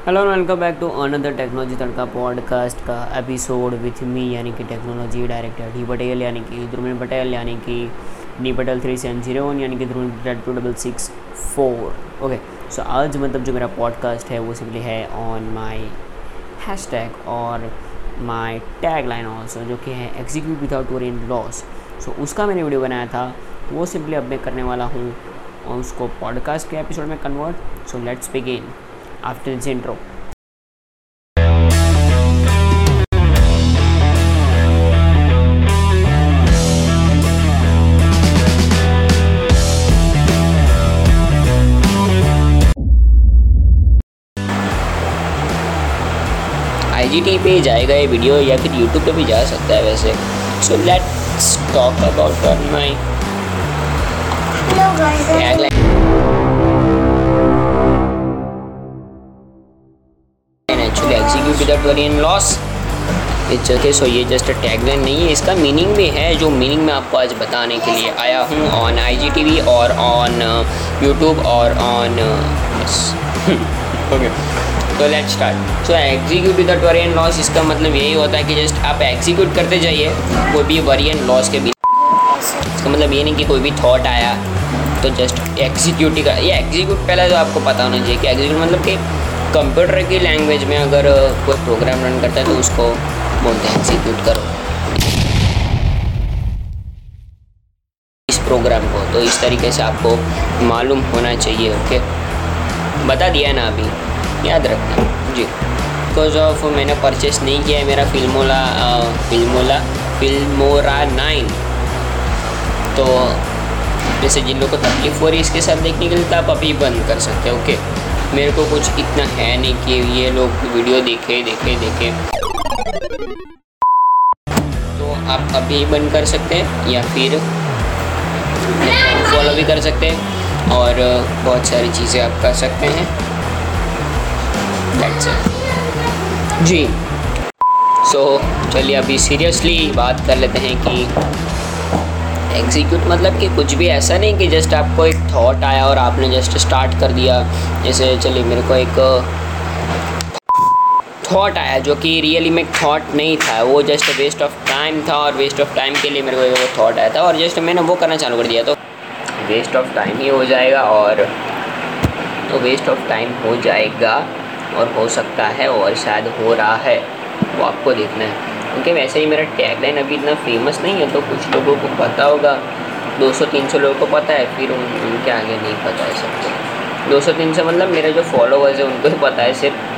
Hello welcome back to another technology Tadka podcast का episode with me यानी कि technology director D Patel, यानी कि ध्रुवन पटेल, यानी कि D Patel three seven zero one यानी कि Dhruvan two double six four okay so आज मतलब जो मेरा पॉडकास्ट है वो सिंपली है ऑन माई हैश टैग और माई टैग लाइन ऑल्सो जो कि है execute without worry in loss so उसका मैंने वीडियो बनाया था, वो सिंपली अब मैं करने वाला हूँ, और उसको पॉडकास्ट के एपिसोड में convert so let's begin after this intro. आई पे जाएगा ये वीडियो या फिर यूट्यूब पे भी जा सकता है वैसे so let's talk about my execute without worry in loss it's okay so ये जस्ट टैगलाइन नहीं है, इसका मीनिंग भी है, जो मीनिंग मैं आपको आज बताने के लिए आया हूँ on I G T V और ऑन यूट्यूब और ऑन ओके तो let start so execute without worry and loss इसका मतलब यही होता है कि जस्ट आप एग्जीक्यूट करते जाइए, कोई भी वरी एंड लॉस के बीच। इसका मतलब ये नहीं कि कोई भी थॉट आया तो जस्ट एग्जीक्यूट ही कर ये एग्जीक्यूट पहले तो आपको पता होना चाहिए कि एग्जीक्यूट मतलब कि कंप्यूटर की लैंग्वेज में अगर कोई प्रोग्राम रन करता है तो उसको बोलते हैं एग्जीक्यूट करो। इस प्रोग्राम को तो इस तरीके से आपको मालूम होना चाहिए, ओके? बता दिया ना अभी, याद रखना। जी। बिकॉज़ ऑफ़ मैंने परचेस नहीं किया है मेरा फिल्मोला फिल्मोला फिल्मोरा नाइन तो जैसे जिन लोगों को तकलीफ़ हो रही है, इसके साथ देखने के लिए तो आप अभी बंद कर सकते हैं, ओके? मेरे को कुछ इतना है नहीं कि ये लोग वीडियो देखे देखे देखे। तो आप अभी बंद कर सकते हैं या फिर फॉलो भी कर सकते हैं और बहुत सारी चीज़ें आप कर सकते हैं। जी। सो so, चलिए अभी सीरियसली बात कर लेते हैं कि एग्जीक्यूट मतलब कि कुछ भी ऐसा नहीं कि जस्ट आपको एक थॉट आया और आपने जस्ट स्टार्ट कर दिया। जैसे, चलिए, मेरे को एक थॉट आया जो कि रियली में थॉट नहीं था। वो जस्ट वेस्ट ऑफ़ टाइम था और वेस्ट ऑफ़ टाइम के लिए मेरे को वो थॉट आया था और जस्ट मैंने वो करना चालू कर दिया। तो वेस्ट ऑफ़ टाइम ही हो जाएगा और तो वेस्ट ऑफ़ टाइम हो जाएगा और हो सकता है और शायद हो रहा है। वो आपको देखना है। क्योंकि वैसे ही मेरा टैगलाइन अभी इतना फ़ेमस नहीं है तो कुछ लोगों को पता होगा। 200-300 लोगों को पता है फिर उन, उनके आगे नहीं पता है सबको। 200-300 मतलब मेरे जो फॉलोवर्स है उनको ही पता है सिर्फ़।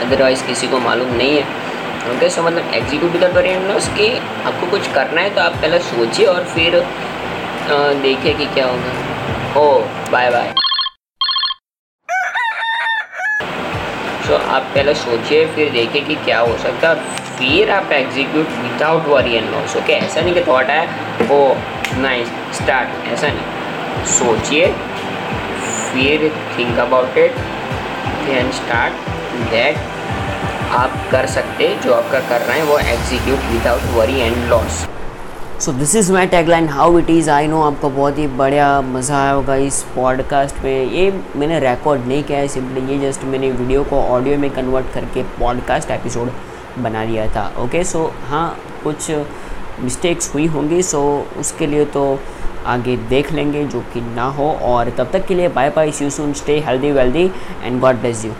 अदरवाइज़ किसी को मालूम नहीं है। ओके सो मतलब एग्जीक्यूटिव का वेरियंट कि आपको कुछ करना है तो आप पहले सोचिए और फिर देखिए कि क्या होगा। ओ बाय बाय सो आप पहले सोचिए, फिर देखिए कि क्या हो सकता है। फिर आप execute without worry and loss okay ऐसा नहीं कि थॉट है ओ नाइस स्टार्ट ऐसा नहीं। सोचिए, फिर think about it and start that आप कर सकते जो आपका कर रहे हैं, वो execute without worry and loss so this is my tag line how it is I know आपको बहुत ही बढ़िया मज़ा आया होगा इस पॉडकास्ट में। ये मैंने रिकॉर्ड नहीं किया है सिंपली ये जस्ट मैंने वीडियो को ऑडियो में कन्वर्ट करके पॉडकास्ट एपिसोड बना लिया था। ओके सो हाँ कुछ मिस्टेक्स हुई होंगी सो उसके लिए तो आगे देख लेंगे जो कि ना हो। और तब तक के लिए bye bye see you soon stay healthy wealthy and God bless you